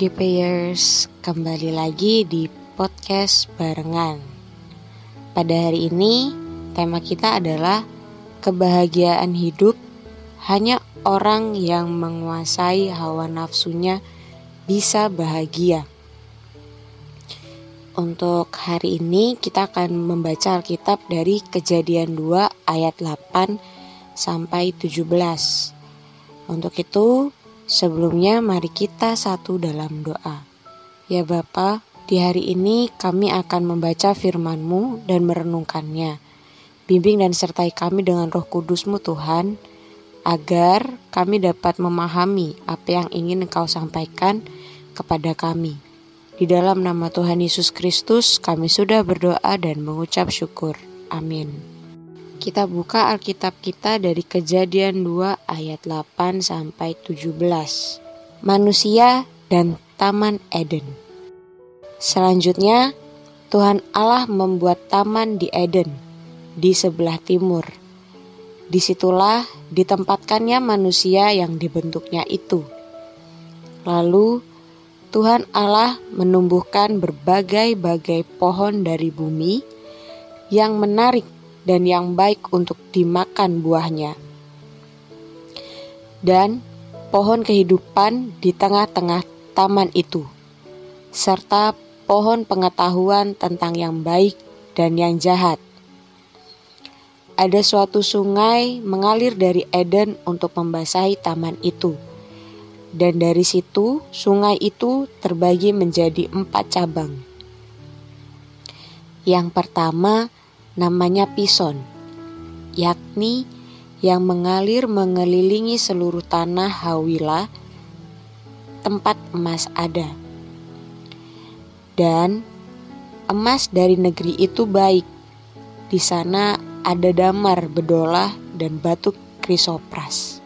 GPers, kembali lagi di podcast barengan. Pada hari ini, tema kita adalah kebahagiaan hidup hanya orang yang menguasai hawa nafsunya bisa bahagia. Untuk hari ini kita akan membaca Alkitab dari Kejadian 2 ayat 8 sampai 17. Untuk itu, Sebelumnya mari kita satu dalam doa. Ya Bapa, di hari ini kami akan membaca firman-Mu dan merenungkannya. Bimbing dan sertai kami dengan roh kudus-Mu Tuhan, agar kami dapat memahami apa yang ingin Engkau sampaikan kepada kami. Di dalam nama Tuhan Yesus Kristus kami sudah berdoa dan mengucap syukur. Amin. Kita buka Alkitab kita dari Kejadian 2 ayat 8 sampai 17. Manusia dan Taman Eden. Selanjutnya, Tuhan Allah membuat taman di Eden di sebelah timur. Di situlah ditempatkannya manusia yang dibentuknya itu. Lalu Tuhan Allah menumbuhkan berbagai-bagai pohon dari bumi yang menarik dan yang baik untuk dimakan buahnya. Dan pohon kehidupan di tengah-tengah taman itu, serta pohon pengetahuan tentang yang baik dan yang jahat. Ada suatu sungai mengalir dari Eden untuk membasahi taman itu. Dan dari situ, sungai itu terbagi menjadi empat cabang. Yang pertama, namanya Pison, yakni yang mengalir mengelilingi seluruh tanah Hawila, tempat emas ada. Dan emas dari negeri itu baik. Di sana ada damar bedolah dan batu krisopras.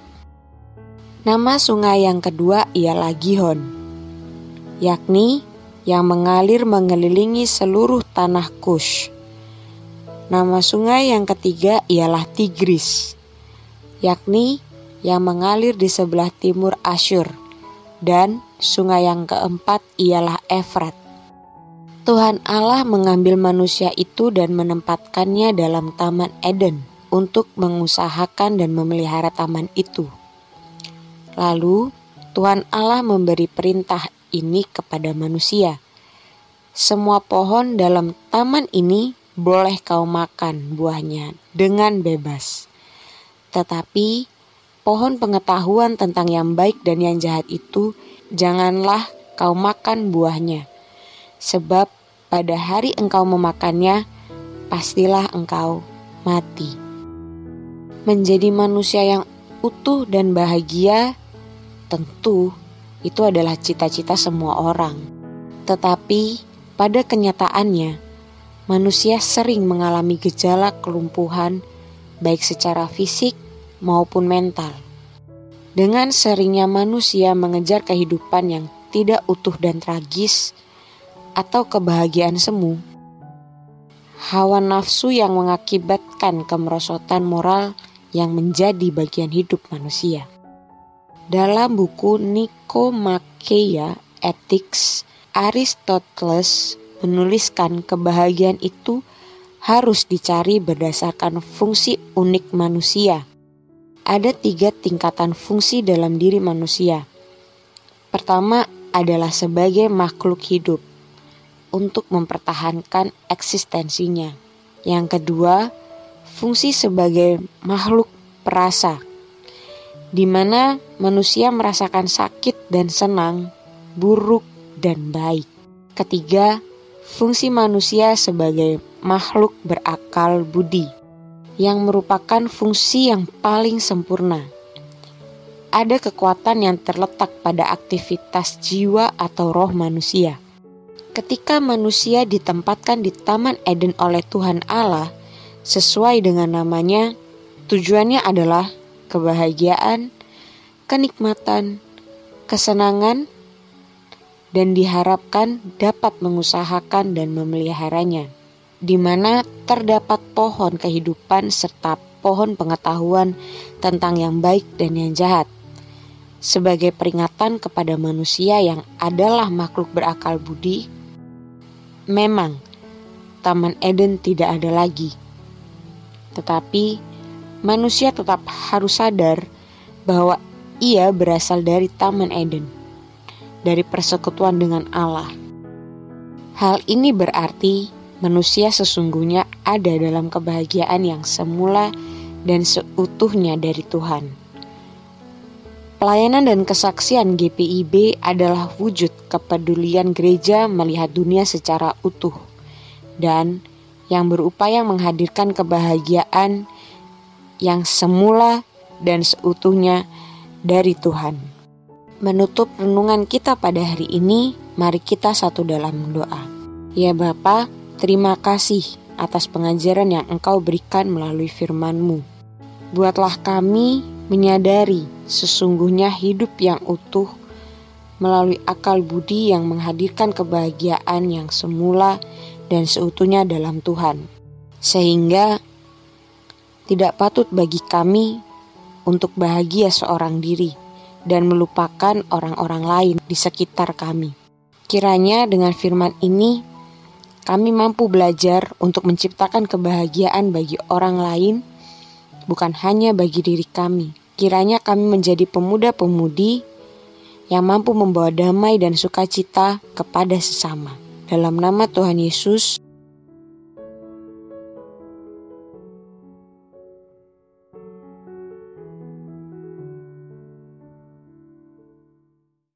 Nama sungai yang kedua ialah Gihon, yakni yang mengalir mengelilingi seluruh tanah Kush. Nama sungai yang ketiga ialah Tigris, yakni yang mengalir di sebelah timur Asyur, dan sungai yang keempat ialah Efrat. Tuhan Allah mengambil manusia itu dan menempatkannya dalam Taman Eden untuk mengusahakan dan memelihara taman itu. Lalu Tuhan Allah memberi perintah ini kepada manusia. Semua pohon dalam taman ini boleh kau makan buahnya dengan bebas. Tetapi pohon pengetahuan tentang yang baik dan yang jahat itu janganlah kau makan buahnya. Sebab pada hari engkau memakannya, pastilah engkau mati. Menjadi manusia yang utuh dan bahagia tentu itu adalah cita-cita semua orang. Tetapi pada kenyataannya, manusia sering mengalami gejala kelumpuhan, baik secara fisik maupun mental. Dengan seringnya manusia mengejar kehidupan yang tidak utuh dan tragis, atau kebahagiaan semu, hawa nafsu yang mengakibatkan kemerosotan moral yang menjadi bagian hidup manusia. Dalam buku Nicomacheia Ethics, Aristoteles menuliskan kebahagiaan itu harus dicari berdasarkan fungsi unik manusia. Ada tiga tingkatan fungsi dalam diri manusia. Pertama adalah sebagai makhluk hidup untuk mempertahankan eksistensinya. Yang kedua, fungsi sebagai makhluk perasa, di mana manusia merasakan sakit dan senang, buruk dan baik. Ketiga, fungsi manusia sebagai makhluk berakal budi yang merupakan fungsi yang paling sempurna. Ada kekuatan yang terletak pada aktivitas jiwa atau roh manusia. Ketika manusia ditempatkan di Taman Eden oleh Tuhan Allah, sesuai dengan namanya, tujuannya adalah kebahagiaan, kenikmatan, kesenangan, dan diharapkan dapat mengusahakan dan memeliharanya, di mana terdapat pohon kehidupan serta pohon pengetahuan tentang yang baik dan yang jahat. sebagai peringatan kepada manusia yang adalah makhluk berakal budi. Memang, Taman Eden tidak ada lagi, tetapi manusia tetap harus sadar bahwa ia berasal dari Taman Eden, dari persekutuan dengan Allah. Hal ini berarti manusia sesungguhnya ada dalam kebahagiaan yang semula dan seutuhnya dari Tuhan. Pelayanan dan kesaksian GPIB adalah wujud kepedulian gereja melihat dunia secara utuh dan yang berupaya menghadirkan kebahagiaan yang semula dan seutuhnya dari Tuhan. Menutup renungan kita pada hari ini, mari kita satu dalam doa. Ya Bapa, terima kasih atas pengajaran yang Engkau berikan melalui firman-Mu. Buatlah kami menyadari sesungguhnya hidup yang utuh melalui akal budi yang menghadirkan kebahagiaan yang semula dan seutuhnya dalam Tuhan. Sehingga tidak patut bagi kami untuk bahagia seorang diri dan melupakan orang-orang lain di sekitar kami. Kiranya dengan firman ini kami mampu belajar untuk menciptakan kebahagiaan bagi orang lain, bukan hanya bagi diri kami. Kiranya kami menjadi pemuda-pemudi yang mampu membawa damai dan sukacita kepada sesama. Dalam nama Tuhan Yesus,